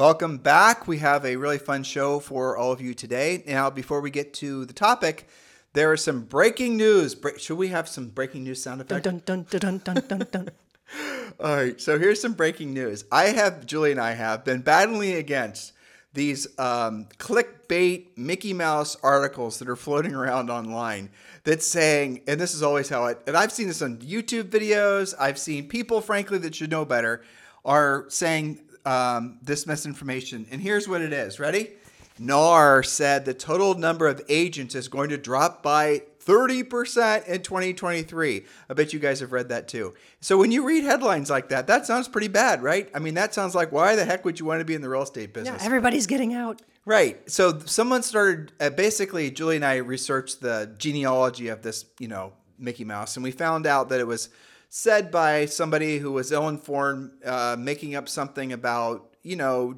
Welcome back. We have a really fun show for all of you today. Now, before we get to the topic, there is some breaking news. should we have some breaking news sound effects? Dun, dun, dun, dun, dun, dun, dun. all right, so here's some breaking news. I have, Julie and I have been battling against these um, clickbait Mickey Mouse articles that are floating around online that's saying, and this is always how it, and I've seen this on YouTube videos, I've seen people, frankly, that should know better, are saying um, this misinformation. And here's what it is. Ready? NAR said the total number of agents is going to drop by 30% in 2023. I bet you guys have read that too. So when you read headlines like that, that sounds pretty bad, right? I mean, that sounds like why the heck would you want to be in the real estate business? Yeah, everybody's getting out. Right. So someone started uh, basically Julie and I researched the genealogy of this, you know, Mickey Mouse and we found out that it was said by somebody who was ill informed, uh, making up something about, you know,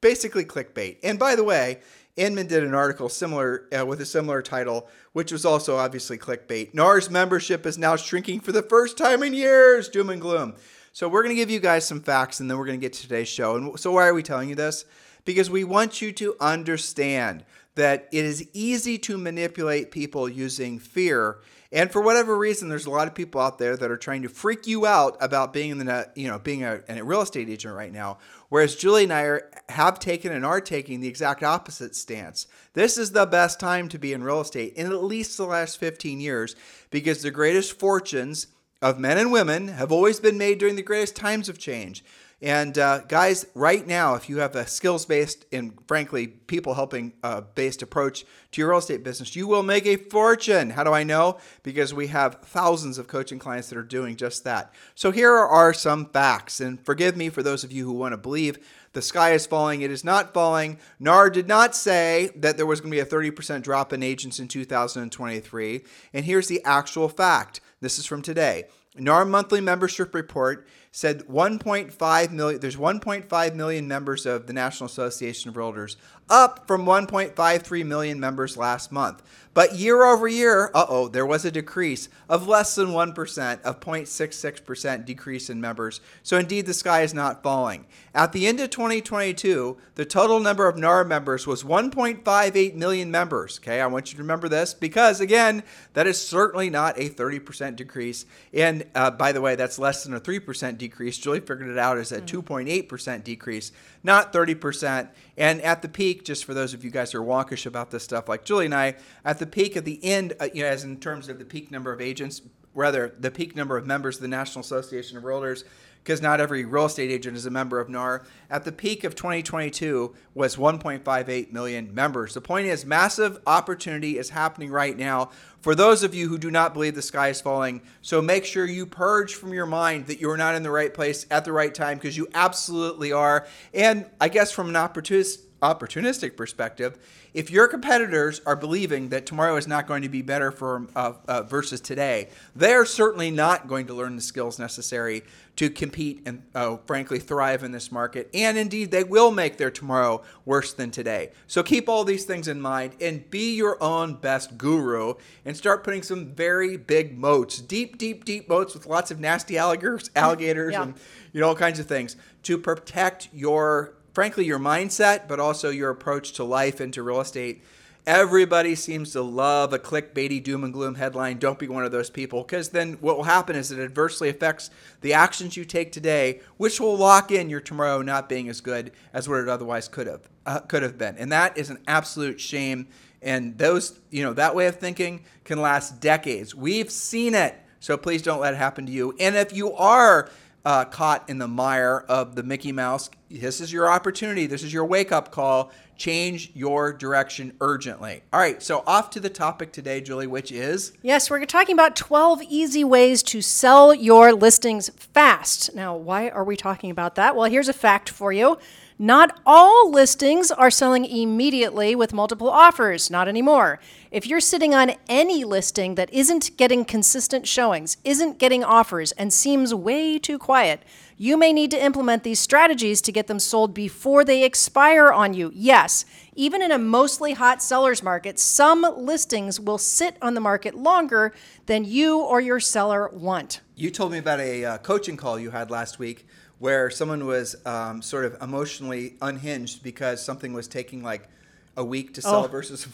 basically clickbait. And by the way, Inman did an article similar uh, with a similar title, which was also obviously clickbait. NAR's membership is now shrinking for the first time in years. Doom and gloom. So we're going to give you guys some facts, and then we're going to get to today's show. And so why are we telling you this? Because we want you to understand that it is easy to manipulate people using fear and for whatever reason, there's a lot of people out there that are trying to freak you out about being in the you know being a, a real estate agent right now. Whereas Julie and I are, have taken and are taking the exact opposite stance. This is the best time to be in real estate in at least the last 15 years because the greatest fortunes of men and women have always been made during the greatest times of change. And uh, guys, right now, if you have a skills based and frankly, people helping uh, based approach to your real estate business, you will make a fortune. How do I know? Because we have thousands of coaching clients that are doing just that. So here are some facts. And forgive me for those of you who want to believe the sky is falling. It is not falling. NAR did not say that there was going to be a 30% drop in agents in 2023. And here's the actual fact this is from today. NAR monthly membership report said 1.5 million there's 1.5 million members of the National Association of Realtors up from 1.53 million members last month but year over year, uh oh, there was a decrease of less than 1%, of 0.66% decrease in members. So indeed, the sky is not falling. At the end of 2022, the total number of NAR members was 1.58 million members. Okay, I want you to remember this because, again, that is certainly not a 30% decrease. And uh, by the way, that's less than a 3% decrease. Julie figured it out as a 2.8% decrease, not 30%. And at the peak, just for those of you guys who are wonkish about this stuff, like Julie and I, at the peak at the end, uh, you know, as in terms of the peak number of agents, rather the peak number of members of the National Association of Realtors, because not every real estate agent is a member of NAR. At the peak of 2022 was 1.58 million members. The point is, massive opportunity is happening right now for those of you who do not believe the sky is falling. So make sure you purge from your mind that you're not in the right place at the right time because you absolutely are. And I guess from an opportunist opportunistic perspective, if your competitors are believing that tomorrow is not going to be better for uh, uh, versus today, they're certainly not going to learn the skills necessary to compete and, uh, frankly, thrive in this market. And indeed, they will make their tomorrow worse than today. So keep all these things in mind and be your own best guru and start putting some very big moats, deep, deep, deep moats with lots of nasty alligators, alligators, yeah. and you know all kinds of things to protect your frankly, your mindset, but also your approach to life and to real estate. Everybody seems to love a clickbaity doom and gloom headline. Don't be one of those people because then what will happen is it adversely affects the actions you take today, which will lock in your tomorrow not being as good as what it otherwise could have uh, could have been. And that is an absolute shame. And those, you know, that way of thinking can last decades. We've seen it. So please don't let it happen to you. And if you are uh, caught in the mire of the Mickey Mouse, this is your opportunity. This is your wake up call. Change your direction urgently. All right, so off to the topic today, Julie, which is Yes, we're talking about 12 easy ways to sell your listings fast. Now, why are we talking about that? Well, here's a fact for you. Not all listings are selling immediately with multiple offers, not anymore. If you're sitting on any listing that isn't getting consistent showings, isn't getting offers, and seems way too quiet, you may need to implement these strategies to get them sold before they expire on you. Yes, even in a mostly hot seller's market, some listings will sit on the market longer than you or your seller want. you told me about a uh, coaching call you had last week where someone was um, sort of emotionally unhinged because something was taking like a week to sell Oh. versus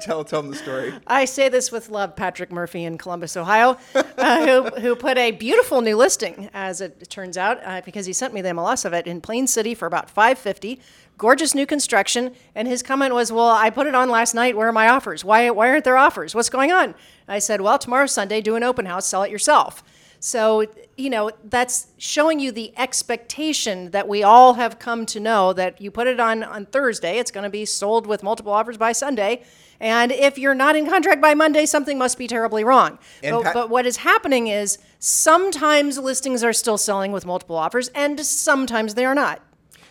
tell tell them the story. I say this with love, Patrick Murphy in Columbus, Ohio, uh, who, who put a beautiful new listing, as it turns out, uh, because he sent me the MLS of it in Plain City for about 550 gorgeous new construction. And his comment was, "Well, I put it on last night. Where are my offers? Why why aren't there offers? What's going on?" I said, "Well, tomorrow Sunday. Do an open house. Sell it yourself." So, you know, that's showing you the expectation that we all have come to know that you put it on on Thursday, it's going to be sold with multiple offers by Sunday. And if you're not in contract by Monday, something must be terribly wrong. And But, Pat- but what is happening is sometimes listings are still selling with multiple offers and sometimes they are not.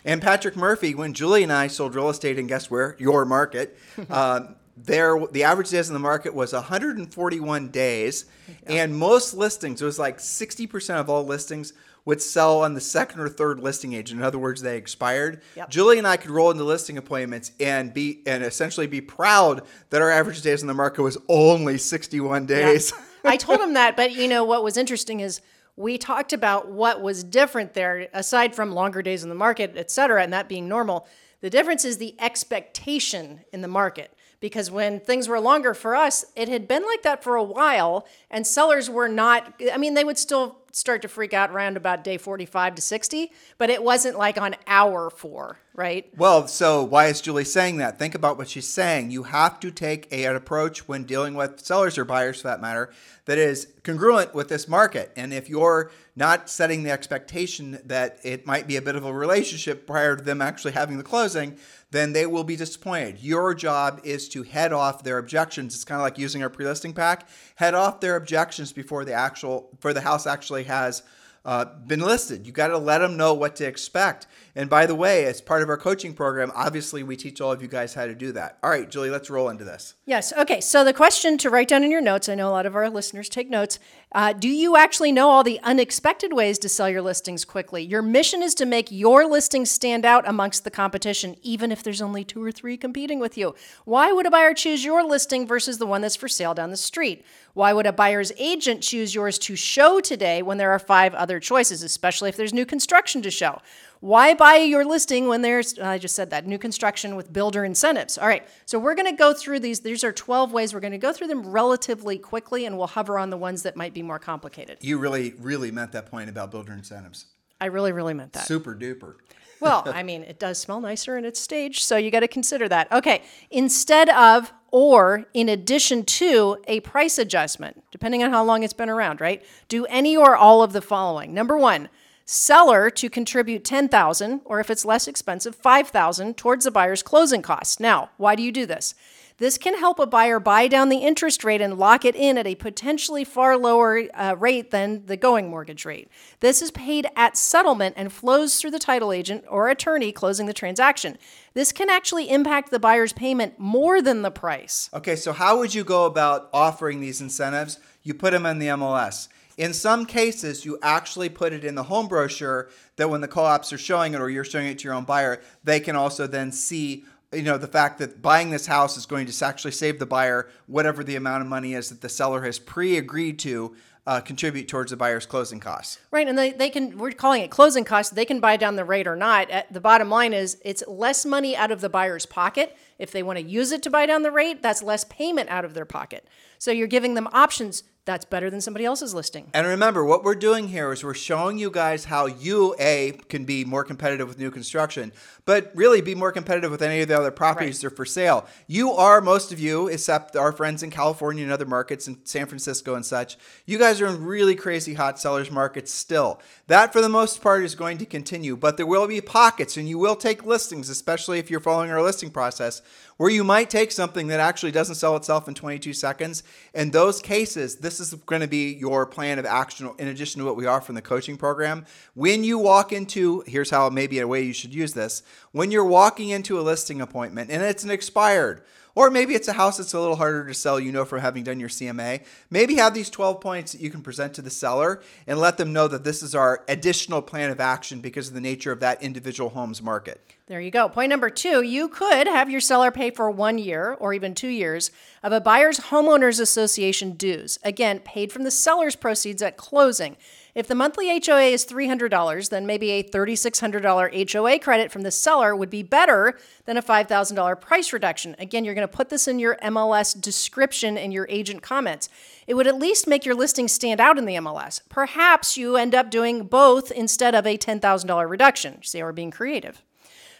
And Patrick Murphy, when Julie and I sold real estate in guess where your market, um, there the average days in the market was 141 days, and most listings it was like 60 percent of all listings would sell on the second or third listing agent. In other words, they expired. Yep. Julie and I could roll into listing appointments and be and essentially be proud that our average days in the market was only 61 days. I told him that, but you know what was interesting is we talked about what was different there, aside from longer days in the market, et cetera, and that being normal. The difference is the expectation in the market. Because when things were longer for us, it had been like that for a while, and sellers were not, I mean, they would still start to freak out around about day 45 to 60, but it wasn't like on hour four, right? Well, so why is Julie saying that? Think about what she's saying. You have to take a, an approach when dealing with sellers or buyers, for that matter, that is congruent with this market. And if you're not setting the expectation that it might be a bit of a relationship prior to them actually having the closing, then they will be disappointed. Your job is to head off their objections. It's kind of like using our pre-listing pack. Head off their objections before the actual, before the house actually has uh, been listed. You got to let them know what to expect. And by the way, as part of our coaching program, obviously we teach all of you guys how to do that. All right, Julie, let's roll into this. Yes. Okay. So the question to write down in your notes, I know a lot of our listeners take notes. Uh, do you actually know all the unexpected ways to sell your listings quickly? Your mission is to make your listings stand out amongst the competition, even if there's only two or three competing with you. Why would a buyer choose your listing versus the one that's for sale down the street? Why would a buyer's agent choose yours to show today when there are five other choices, especially if there's new construction to show? Why buy your listing when there's, I just said that, new construction with builder incentives? All right, so we're going to go through these. These are 12 ways. We're going to go through them relatively quickly and we'll hover on the ones that might be more complicated. You really, really meant that point about builder incentives. I really, really meant that. Super duper. Well, I mean, it does smell nicer and it's staged, so you got to consider that. Okay, instead of or in addition to a price adjustment, depending on how long it's been around, right? Do any or all of the following. Number 1, seller to contribute 10,000 or if it's less expensive, 5,000 towards the buyer's closing costs. Now, why do you do this? This can help a buyer buy down the interest rate and lock it in at a potentially far lower uh, rate than the going mortgage rate. This is paid at settlement and flows through the title agent or attorney closing the transaction. This can actually impact the buyer's payment more than the price. Okay, so how would you go about offering these incentives? You put them in the MLS. In some cases, you actually put it in the home brochure that when the co-ops are showing it or you're showing it to your own buyer, they can also then see you know the fact that buying this house is going to actually save the buyer whatever the amount of money is that the seller has pre-agreed to uh, contribute towards the buyer's closing costs. Right, and they, they can, we're calling it closing costs. They can buy down the rate or not. The bottom line is it's less money out of the buyer's pocket If they want to use it to buy down the rate, that's less payment out of their pocket. So you're giving them options that's better than somebody else's listing. And remember, what we're doing here is we're showing you guys how you, A, can be more competitive with new construction, but really be more competitive with any of the other properties Right. that are for sale. You are, most of you, except our friends in California and other markets in San Francisco and such, you guys are in really crazy hot sellers markets still. That, for the most part, is going to continue, but there will be pockets, and you will take listings, especially if you're following our listing process, where you might take something that actually doesn't sell itself in 22 seconds. In those cases, this is going to be your plan of action in addition to what we offer in the coaching program. When you walk into, here's how maybe a way you should use this. When you're walking into a listing appointment and it's an expired, or maybe it's a house that's a little harder to sell, you know, from having done your CMA. Maybe have these 12 points that you can present to the seller and let them know that this is our additional plan of action because of the nature of that individual home's market. There you go. Point number two you could have your seller pay for one year or even two years of a buyer's homeowners association dues. Again, paid from the seller's proceeds at closing. If the monthly HOA is $300, then maybe a $3,600 HOA credit from the seller would be better than a $5,000 price reduction. Again, you're going to put this in your MLS description in your agent comments. It would at least make your listing stand out in the MLS. Perhaps you end up doing both instead of a $10,000 reduction. See we're being creative.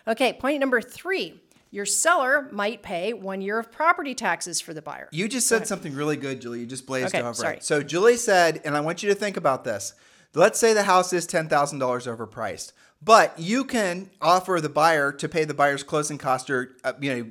Okay, point number three. Your seller might pay one year of property taxes for the buyer. You just said something really good, Julie. You just blazed Okay, over sorry. it. So Julie said, and I want you to think about this. Let's say the house is ten thousand dollars overpriced, but you can offer the buyer to pay the buyer's closing cost or uh, you know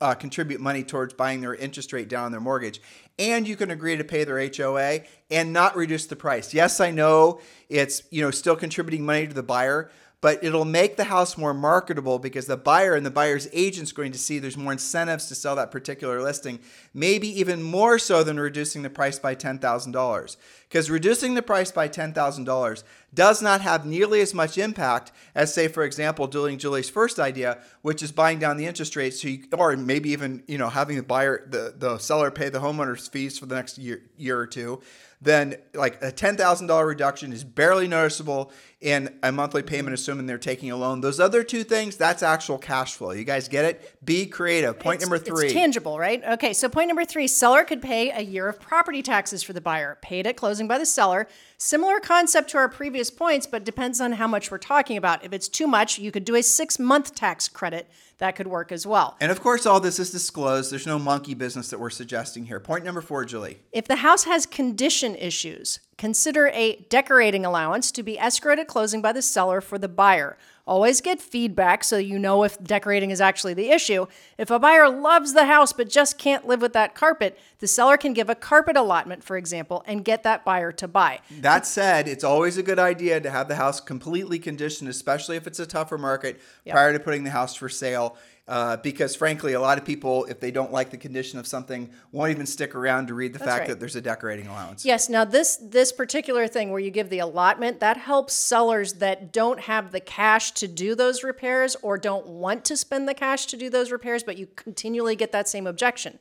uh, contribute money towards buying their interest rate down on their mortgage, and you can agree to pay their HOA and not reduce the price. Yes, I know it's you know still contributing money to the buyer, but it'll make the house more marketable because the buyer and the buyer's agent's going to see there's more incentives to sell that particular listing, maybe even more so than reducing the price by $10,000. Because reducing the price by $10,000 does not have nearly as much impact as, say, for example, doing Julie's first idea, which is buying down the interest rates, so you, or maybe even you know having the buyer, the, the seller pay the homeowner's fees for the next year, year or two then like a $10,000 reduction is barely noticeable in a monthly payment, assuming they're taking a loan. Those other two things, that's actual cash flow. You guys get it? Be creative. Point It's- number three. It's tangible, right? Okay, so point number three seller could pay a year of property taxes for the buyer, paid at closing by the seller. Similar concept to our previous points, but depends on how much we're talking about. If it's too much, you could do a six month tax credit. That could work as well. and of course, all this is disclosed. There's no monkey business that we're suggesting here. Point number four, Julie. If the house has condition issues, consider a decorating allowance to be escrowed at closing by the seller for the buyer. Always get feedback so you know if decorating is actually the issue. If a buyer loves the house but just can't live with that carpet, the seller can give a carpet allotment, for example, and get that buyer to buy. That said, it's always a good idea to have the house completely conditioned, especially if it's a tougher market, prior to putting the house for sale. Uh, because frankly, a lot of people, if they don't like the condition of something, won't even stick around to read the fact right. that there's a decorating allowance. Yes, now this this particular thing where you give the allotment, that helps sellers that don't have the cash to do those repairs or don't want to spend the cash to do those repairs, but you continually get that same objection.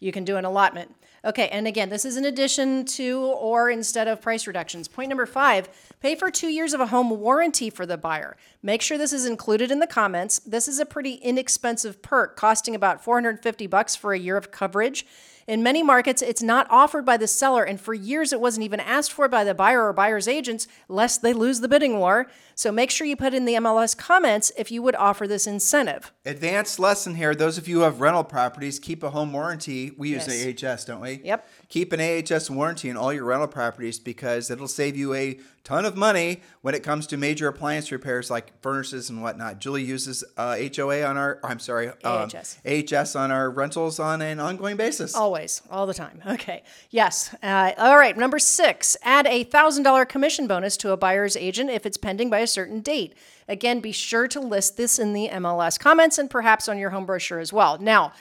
You can do an allotment. Okay, and again, this is in addition to or instead of price reductions. Point number five pay for two years of a home warranty for the buyer. Make sure this is included in the comments. This is a pretty inexpensive perk, costing about 450 bucks for a year of coverage. In many markets, it's not offered by the seller, and for years it wasn't even asked for by the buyer or buyer's agents, lest they lose the bidding war. So make sure you put in the MLS comments if you would offer this incentive. Advanced lesson here. Those of you who have rental properties, keep a home warranty. We use Yes. AHS, don't we? Yep. Keep an AHS warranty in all your rental properties because it'll save you a ton of money when it comes to major appliance repairs like furnaces and whatnot. Julie uses uh, HOA on our, I'm sorry, um, AHS. AHS on our rentals on an ongoing basis. Always, all the time. Okay. Yes. Uh, all right. Number six, add a $1,000 commission bonus to a buyer's agent if it's pending by a certain date. Again, be sure to list this in the MLS comments and perhaps on your home brochure as well. Now,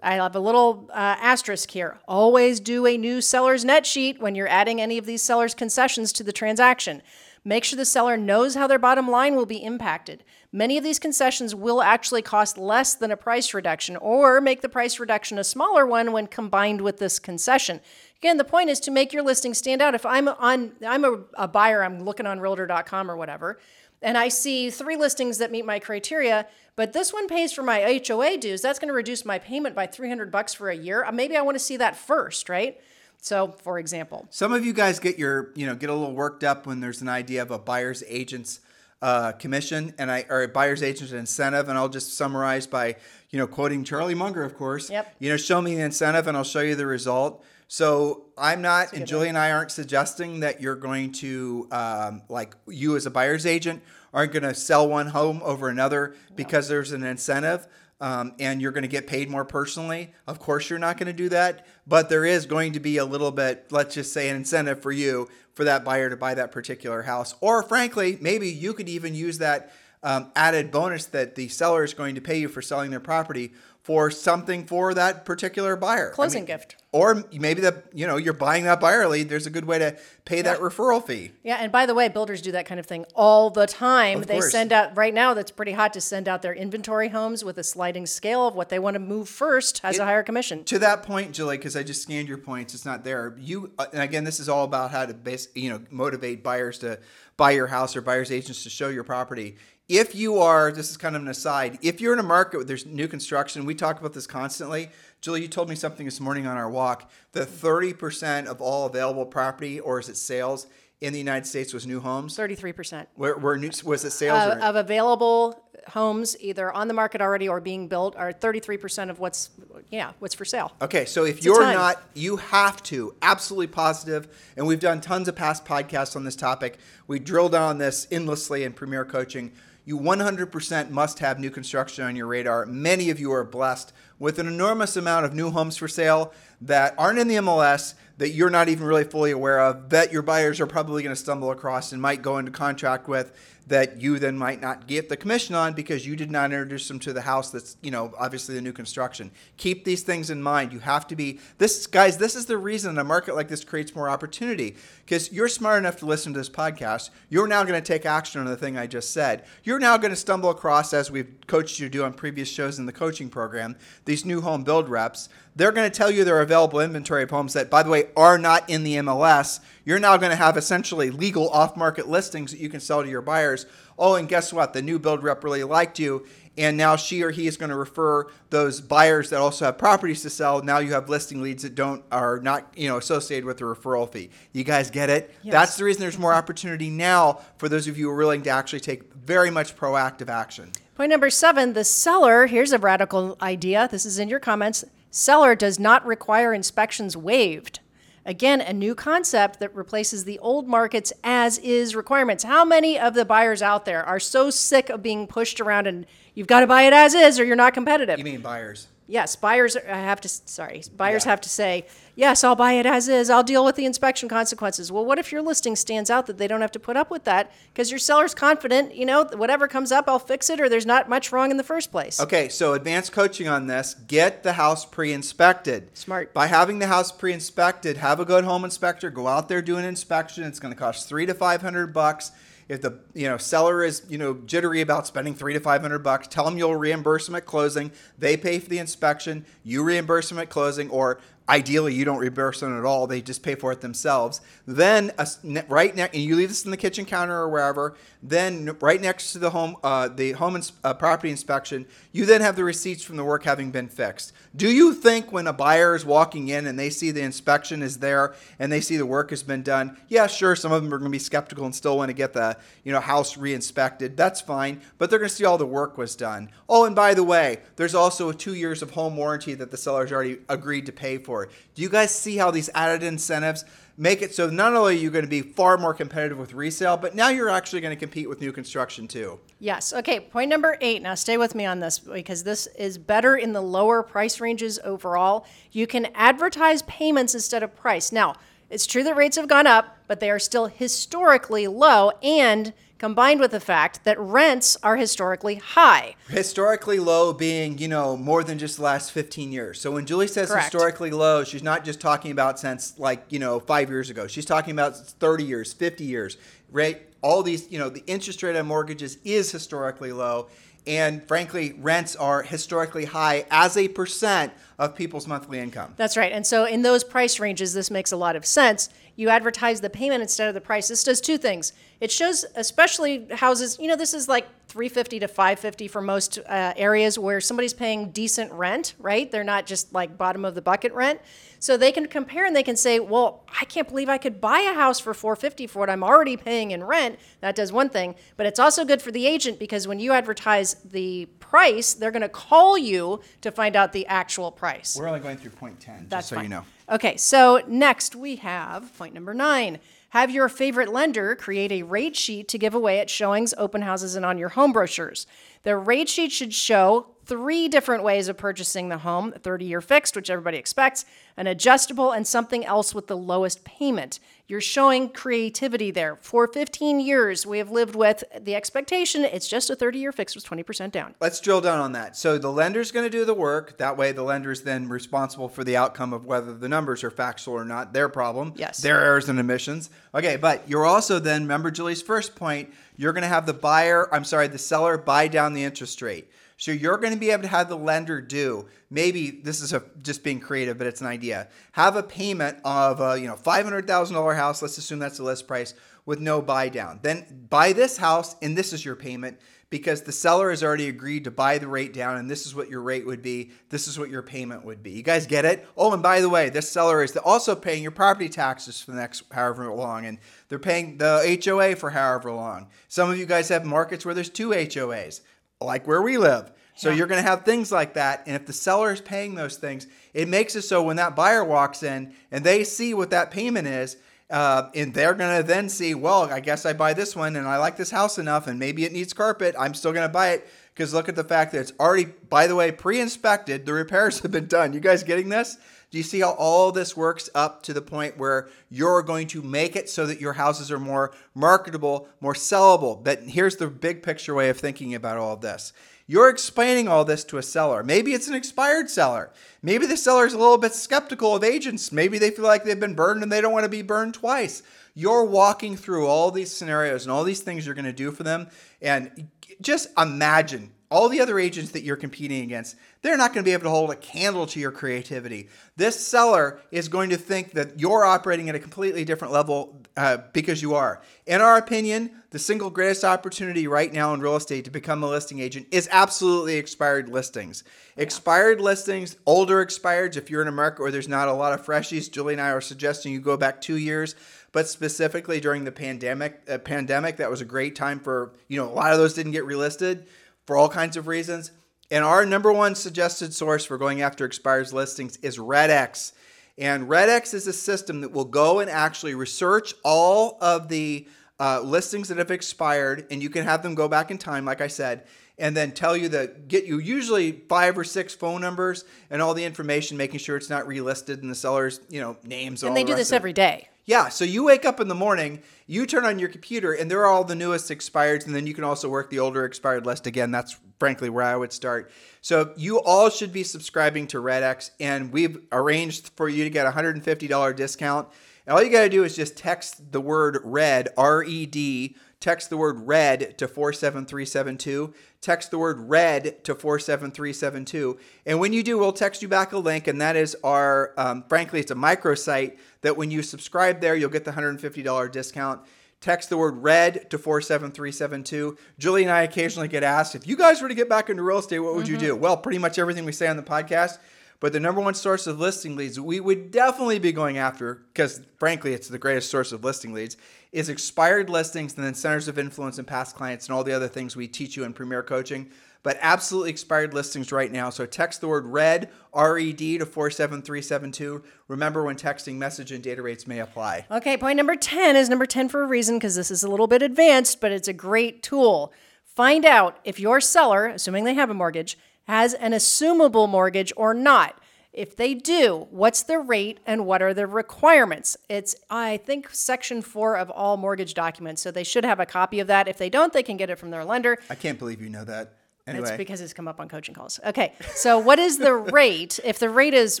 I have a little uh, asterisk here. Always do a new seller's net sheet when you're adding any of these seller's concessions to the transaction. Make sure the seller knows how their bottom line will be impacted. Many of these concessions will actually cost less than a price reduction or make the price reduction a smaller one when combined with this concession. Again, the point is to make your listing stand out. If I'm on, I'm a, a buyer, I'm looking on Realtor.com or whatever, and I see three listings that meet my criteria, but this one pays for my HOA dues. That's going to reduce my payment by 300 bucks for a year. Maybe I want to see that first, right? So, for example, Some of you guys get your, you know, get a little worked up when there's an idea of a buyer's agent's uh, commission and I or a buyer's agent's incentive, and I'll just summarize by, you know, quoting Charlie Munger, of course. Yep. You know, show me the incentive, and I'll show you the result. So I'm not, and Julie and I aren't suggesting that you're going to, um, like, you as a buyer's agent aren't going to sell one home over another because there's an incentive um, and you're going to get paid more personally. Of course, you're not going to do that, but there is going to be a little bit, let's just say, an incentive for you for that buyer to buy that particular house. Or, frankly, maybe you could even use that um, added bonus that the seller is going to pay you for selling their property for something for that particular buyer. I Closing mean, gift. Or maybe the you know you're buying that buyer lead. There's a good way to pay that referral fee. Yeah, and by the way, builders do that kind of thing all the time. Of they course. send out right now. That's pretty hot to send out their inventory homes with a sliding scale of what they want to move first has a higher commission. To that point, Julie, because I just scanned your points, it's not there. You uh, and again, this is all about how to base, you know, motivate buyers to buy your house or buyers agents to show your property. If you are, this is kind of an aside. If you're in a market where there's new construction, we talk about this constantly. Julie, you told me something this morning on our walk that 30% of all available property, or is it sales in the United States, was new homes. Thirty-three percent Where, where new, was it sales? of, of available homes either on the market already or being built are thirty-three percent of what's yeah what's for sale. Okay, so if a you're not, you have to, absolutely positive, and we've done tons of past podcasts on this topic. We drill down on this endlessly in Premier Coaching. You 100% must have new construction on your radar. Many of you are blessed with an enormous amount of new homes for sale that aren't in the MLS that you're not even really fully aware of, that your buyers are probably going to stumble across and might go into contract with that you then might not get the commission on because you did not introduce them to the house that's, you know, obviously the new construction. Keep these things in mind. You have to be this guys, this is the reason a market like this creates more opportunity because you're smart enough to listen to this podcast. You're now going to take action on the thing I just said. You're now going to stumble across as we've coached you to do on previous shows in the coaching program, these new home build reps. They're going to tell you their available inventory of homes that by the way are not in the MLS. You're now going to have essentially legal off-market listings that you can sell to your buyers. Oh, and guess what? The new build rep really liked you, and now she or he is going to refer those buyers that also have properties to sell. Now you have listing leads that don't are not you know associated with the referral fee. You guys get it? Yes. That's the reason there's more opportunity now for those of you who are willing to actually take very much proactive action. Point number seven: the seller. Here's a radical idea. This is in your comments. Seller does not require inspections waived. Again, a new concept that replaces the old market's as is requirements. How many of the buyers out there are so sick of being pushed around and you've got to buy it as is or you're not competitive? You mean buyers? Yes, buyers I have to sorry, buyers Yeah. have to say, "Yes, I'll buy it as is. I'll deal with the inspection consequences." Well, what if your listing stands out that they don't have to put up with that because your seller's confident, you know, whatever comes up, I'll fix it or there's not much wrong in the first place. Okay, so advanced coaching on this. Get the house pre-inspected. Smart. By having the house pre-inspected, have a good home inspector go out there do an inspection. It's going to cost three to five hundred bucks. If the you know seller is you know jittery about spending three to five hundred bucks, tell them you'll reimburse them at closing. They pay for the inspection, you reimburse them at closing, or ideally you don't reimburse them at all. They just pay for it themselves. Then ne- right next, and you leave this in the kitchen counter or wherever. Then right next to the home uh, the home ins- uh, property inspection, you then have the receipts from the work having been fixed. Do you think when a buyer is walking in and they see the inspection is there and they see the work has been done, yeah, sure, some of them are going to be skeptical and still want to get the you know house re-inspected. That's fine, but they're going to see all the work was done. Oh, and by the way, there's also two years of home warranty that the seller's already agreed to pay for. Do you guys see how these added incentives make it so not only are you going to be far more competitive with resale, but now you're actually going to compete with new construction too? Yes. Okay. Point number eight. Now, stay with me on this because this is better in the lower price ranges overall. You can advertise payments instead of price. Now, it's true that rates have gone up, but they are still historically low and combined with the fact that rents are historically high. Historically low being, you know, more than just the last 15 years. So when Julie says Correct. historically low, she's not just talking about since like, you know, five years ago. She's talking about 30 years, 50 years, right? All these, you know, the interest rate on mortgages is historically low. and frankly, rents are historically high as a percent of people's monthly income. That's right. And so in those price ranges, this makes a lot of sense. You advertise the payment instead of the price. This does two things. It shows, especially houses, you know, this is like 350 to 550 for most uh, areas where somebody's paying decent rent, right? They're not just like bottom of the bucket rent. So they can compare and they can say, well, I can't believe I could buy a house for 450 for what I'm already paying in rent. That does one thing, but it's also good for the agent because when you advertise the price, they're going to call you to find out the actual price. We're only going through point 10, That's just so fine. you know. Okay, so next we have point number nine. Have your favorite lender create a rate sheet to give away at showings, open houses, and on your home brochures. The rate sheet should show three different ways of purchasing the home 30 year fixed, which everybody expects, an adjustable, and something else with the lowest payment. You're showing creativity there. For 15 years, we have lived with the expectation it's just a 30 year fixed with 20% down. Let's drill down on that. So the lender's going to do the work. That way, the lender is then responsible for the outcome of whether the numbers are factual or not. Their problem. Yes. Their errors and omissions. Okay, but you're also then, remember Julie's first point, you're going to have the buyer, I'm sorry, the seller buy down the interest rate. So you're going to be able to have the lender do maybe this is a, just being creative, but it's an idea. Have a payment of a you know five hundred thousand dollar house. Let's assume that's the list price with no buy down. Then buy this house, and this is your payment because the seller has already agreed to buy the rate down, and this is what your rate would be. This is what your payment would be. You guys get it? Oh, and by the way, this seller is also paying your property taxes for the next however long, and they're paying the HOA for however long. Some of you guys have markets where there's two HOAs like where we live. So Yeah. you're going to have things like that. And if the seller is paying those things, it makes it so when that buyer walks in and they see what that payment is, uh, and they're going to then see, well, I guess I buy this one and I like this house enough and maybe it needs carpet. I'm still going to buy it because look at the fact that it's already, by the way, pre inspected. The repairs have been done. You guys getting this? Do you see how all this works up to the point where you're going to make it so that your houses are more marketable, more sellable? But here's the big picture way of thinking about all of this. You're explaining all this to a seller. Maybe it's an expired seller. Maybe the seller's a little bit skeptical of agents. Maybe they feel like they've been burned and they don't want to be burned twice. You're walking through all these scenarios and all these things you're going to do for them. And just imagine all the other agents that you're competing against, they're not going to be able to hold a candle to your creativity. This seller is going to think that you're operating at a completely different level uh, because you are. In our opinion, the single greatest opportunity right now in real estate to become a listing agent is absolutely expired listings. Expired listings, older expireds, if you're in a market where there's not a lot of freshies, Julie and I are suggesting you go back two years but specifically during the pandemic uh, pandemic that was a great time for you know a lot of those didn't get relisted for all kinds of reasons. And our number one suggested source for going after expires listings is redx and redx is a system that will go and actually research all of the uh, listings that have expired and you can have them go back in time like i said and then tell you that get you usually five or six phone numbers and all the information making sure it's not relisted in the seller's you know names And all they the do this every day. Yeah, so you wake up in the morning, you turn on your computer, and there are all the newest expireds, and then you can also work the older expired list again. That's frankly where I would start. So you all should be subscribing to RedX, and we've arranged for you to get a $150 discount. And all you got to do is just text the word RED, R E D, text the word RED to 47372. Text the word RED to 47372. And when you do, we'll text you back a link, and that is our, um, frankly, it's a microsite that when you subscribe there, you'll get the $150 discount. Text the word RED to 47372. Julie and I occasionally get asked if you guys were to get back into real estate, what would you mm-hmm. do? Well, pretty much everything we say on the podcast. But the number one source of listing leads we would definitely be going after, because frankly, it's the greatest source of listing leads, is expired listings and then centers of influence and past clients and all the other things we teach you in Premier Coaching. But absolutely expired listings right now. So text the word RED, R E D, to 47372. Remember when texting message and data rates may apply. Okay, point number 10 is number 10 for a reason because this is a little bit advanced, but it's a great tool. Find out if your seller, assuming they have a mortgage, has an assumable mortgage or not. If they do, what's the rate and what are the requirements? It's, I think, section four of all mortgage documents. So they should have a copy of that. If they don't, they can get it from their lender. I can't believe you know that. It's because it's come up on coaching calls. Okay, so what is the rate? If the rate is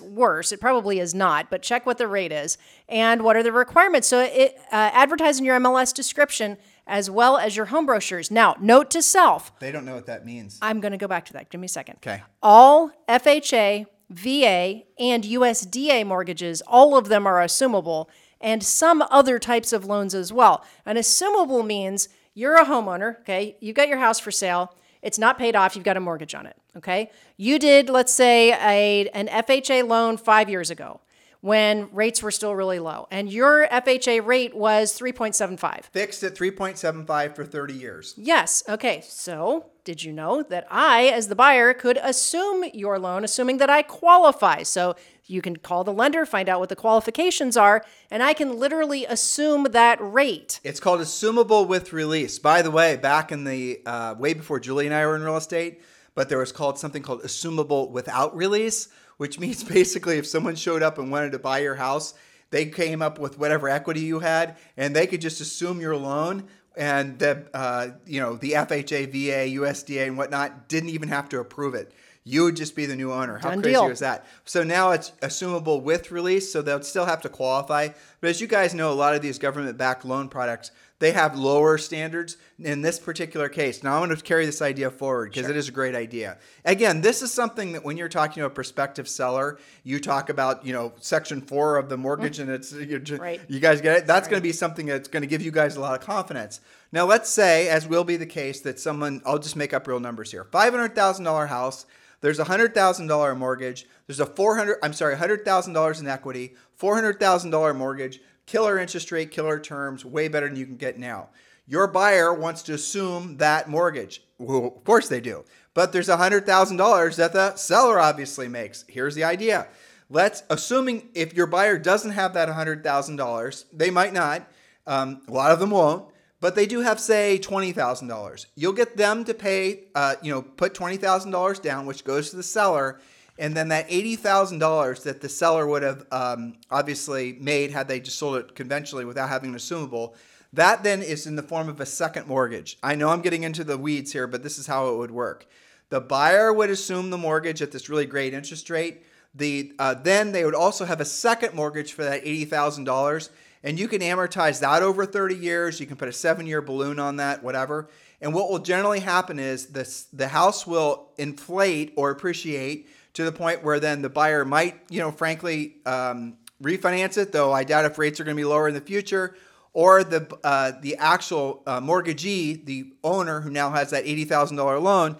worse, it probably is not, but check what the rate is and what are the requirements. So it uh, advertise in your MLS description as well as your home brochures. Now, note to self They don't know what that means. I'm going to go back to that. Give me a second. Okay. All FHA, VA, and USDA mortgages, all of them are assumable, and some other types of loans as well. An assumable means you're a homeowner, okay? You've got your house for sale. It's not paid off. You've got a mortgage on it, okay? You did, let's say, a, an FHA loan five years ago when rates were still really low, and your FHA rate was 3.75. Fixed at 3.75 for 30 years. Yes. Okay. So, did you know that I, as the buyer, could assume your loan, assuming that I qualify? So, you can call the lender, find out what the qualifications are, and I can literally assume that rate. It's called assumable with release. By the way, back in the uh, way before Julie and I were in real estate, but there was called something called assumable without release, which means basically if someone showed up and wanted to buy your house, they came up with whatever equity you had, and they could just assume your loan. And the uh, you know the FHA, VA, USDA, and whatnot didn't even have to approve it. You would just be the new owner. How Done crazy deal. is that? So now it's assumable with release, so they'll still have to qualify. But as you guys know, a lot of these government-backed loan products they have lower standards in this particular case. Now I'm going to carry this idea forward because it is a great idea. Again, this is something that when you're talking to a prospective seller, you talk about, you know, section four of the mortgage, mm. and it's you're just, Right. you guys get it. That's going to be something that's going to give you guys a lot of confidence. Now let's say, as will be the case, that someone I'll just make up real numbers here: five hundred thousand dollar house. There's a hundred thousand dollar mortgage. There's a four hundred. I'm sorry, hundred thousand dollars in equity. Four hundred thousand dollar mortgage. Killer interest rate, killer terms, way better than you can get now. Your buyer wants to assume that mortgage. Well, of course they do. But there's hundred thousand dollars that the seller obviously makes. Here's the idea. Let's assuming if your buyer doesn't have that hundred thousand dollars, they might not. Um, a lot of them won't but they do have say $20000 you'll get them to pay uh, you know put $20000 down which goes to the seller and then that $80000 that the seller would have um, obviously made had they just sold it conventionally without having an assumable that then is in the form of a second mortgage i know i'm getting into the weeds here but this is how it would work the buyer would assume the mortgage at this really great interest rate the uh, then they would also have a second mortgage for that $80000 and you can amortize that over 30 years. You can put a seven year balloon on that, whatever. And what will generally happen is this, the house will inflate or appreciate to the point where then the buyer might, you know, frankly, um, refinance it, though I doubt if rates are going to be lower in the future. Or the, uh, the actual uh, mortgagee, the owner who now has that $80,000 loan,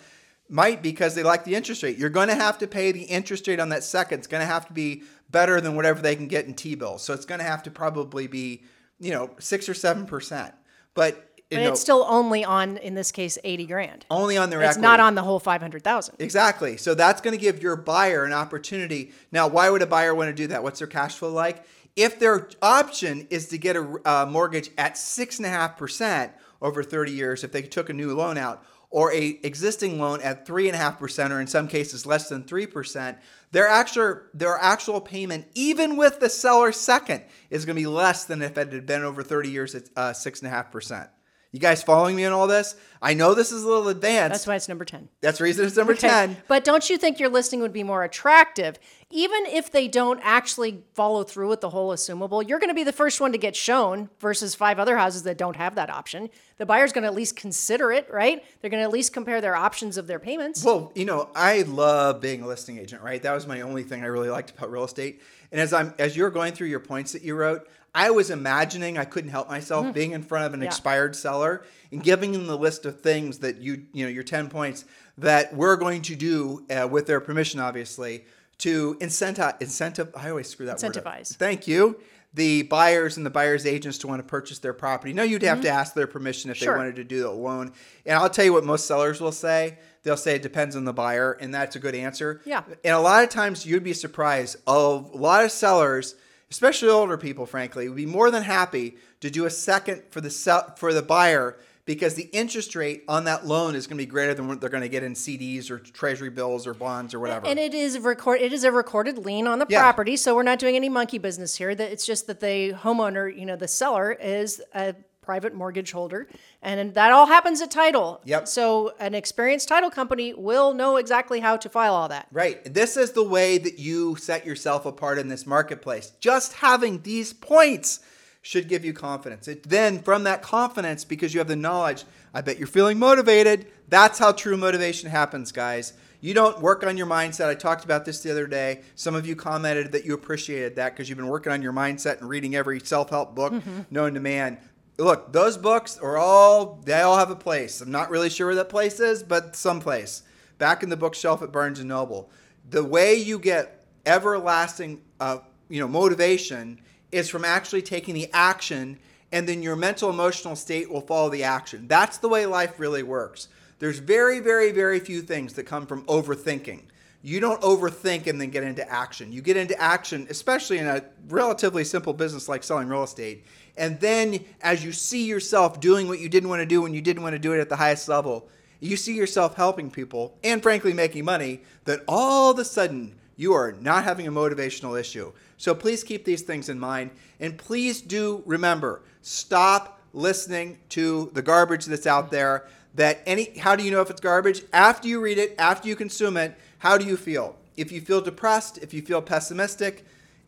might because they like the interest rate. You're going to have to pay the interest rate on that second. It's going to have to be better than whatever they can get in T-bills. So it's going to have to probably be, you know, six or seven percent. But but know, it's still only on, in this case, 80 grand. Only on their it's equity. not on the whole 500,000. Exactly. So that's going to give your buyer an opportunity. Now, why would a buyer want to do that? What's their cash flow like? If their option is to get a, a mortgage at 6.5% over 30 years, if they took a new loan out, or a existing loan at 3.5% or in some cases less than 3%, their actual, their actual payment, even with the seller second, is going to be less than if it had been over 30 years at uh, 6.5%. You guys following me on all this? I know this is a little advanced. That's why it's number 10. That's the reason it's number Okay. 10. But don't you think your listing would be more attractive? Even if they don't actually follow through with the whole assumable, you're going to be the first one to get shown versus five other houses that don't have that option. The buyer's going to at least consider it, right? They're going to at least compare their options of their payments. Well, you know, I love being a listing agent, right? That was my only thing I really liked about real estate. And as I'm as you're going through your points that you wrote, I was imagining I couldn't help myself being in front of an Yeah. expired seller and giving them the list of things that you you know your 10 points that we're going to do uh, with their permission obviously to incentivize incentive I always screw that. Incentivize. Thank you. The buyers and the buyers agents to want to purchase their property. No, you'd have to ask their permission if Mm-hmm. Sure. they wanted to do the loan. And I'll tell you what most sellers will say. They'll say it depends on the buyer, and that's a good answer. Yeah. And a lot of times you'd be surprised. Of a lot of sellers, especially older people, frankly, would be more than happy to do a second for the sell, for the buyer because the interest rate on that loan is going to be greater than what they're going to get in CDs or treasury bills or bonds or whatever. And it is a record. It is a recorded lien on the Yeah. property, so we're not doing any monkey business here. That it's just that the homeowner, you know, the seller is a private mortgage holder, and that all happens at title. Yep. So an experienced title company will know exactly how to file all that. Right. This is the way that you set yourself apart in this marketplace. Just having these points should give you confidence. It, then, from that confidence, because you have the knowledge, I bet you're feeling motivated. That's how true motivation happens, guys. You don't work on your mindset. I talked about this the other day. Some of you commented that you appreciated that because you've been working on your mindset and reading every self help book mm-hmm. known to man. Look, those books are all, they all have a place. I'm not really sure where that place is, but someplace. Back in the bookshelf at Barnes and Noble. The way you get everlasting uh, you know, motivation is from actually taking the action and then your mental emotional state will follow the action. That's the way life really works. There's very, very, very few things that come from overthinking. You don't overthink and then get into action. You get into action, especially in a relatively simple business like selling real estate. And then as you see yourself doing what you didn't want to do when you didn't want to do it at the highest level, you see yourself helping people and frankly making money, that all of a sudden you are not having a motivational issue. So please keep these things in mind. And please do remember stop listening to the garbage that's out there. That any, how do you know if it's garbage? After you read it, after you consume it, how do you feel? If you feel depressed, if you feel pessimistic,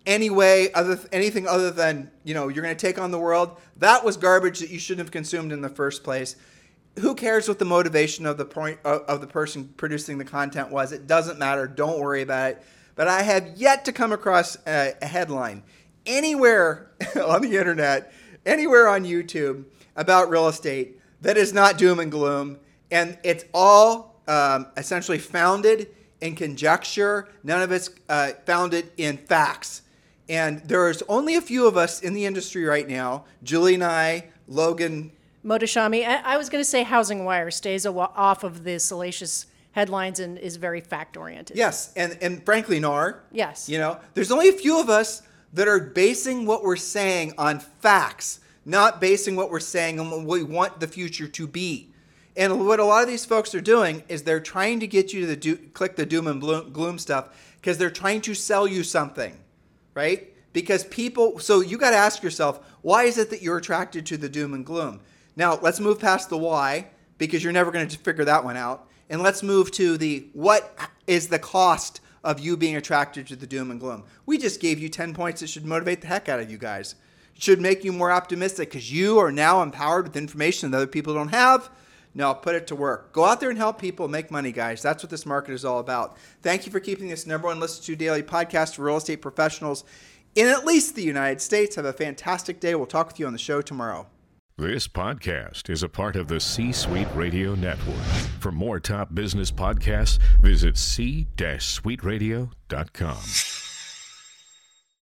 any way other anything other than you know you're going to take on the world. That was garbage that you shouldn't have consumed in the first place. Who cares what the motivation of the point of the person producing the content was? It doesn't matter. Don't worry about it. But I have yet to come across a, a headline anywhere on the internet, anywhere on YouTube about real estate that is not doom and gloom. And it's all um, essentially founded in conjecture, none of it's uh, founded in facts. And there's only a few of us in the industry right now Julie and I, Logan. Mohtashami. I, I was going to say Housing Wire stays off of the salacious headlines and is very fact oriented. Yes, and and frankly, NAR. Yes. You know, there's only a few of us that are basing what we're saying on facts, not basing what we're saying on what we want the future to be. And what a lot of these folks are doing is they're trying to get you to the do, click the doom and gloom stuff because they're trying to sell you something, right? Because people, so you got to ask yourself, why is it that you're attracted to the doom and gloom? Now, let's move past the why because you're never going to figure that one out. And let's move to the what is the cost of you being attracted to the doom and gloom. We just gave you 10 points that should motivate the heck out of you guys. It should make you more optimistic because you are now empowered with information that other people don't have. Now put it to work. Go out there and help people make money, guys. That's what this market is all about. Thank you for keeping this number one listen to daily podcast for real estate professionals in at least the United States. Have a fantastic day. We'll talk with you on the show tomorrow. This podcast is a part of the C Suite Radio Network. For more top business podcasts, visit c-suiteradio.com.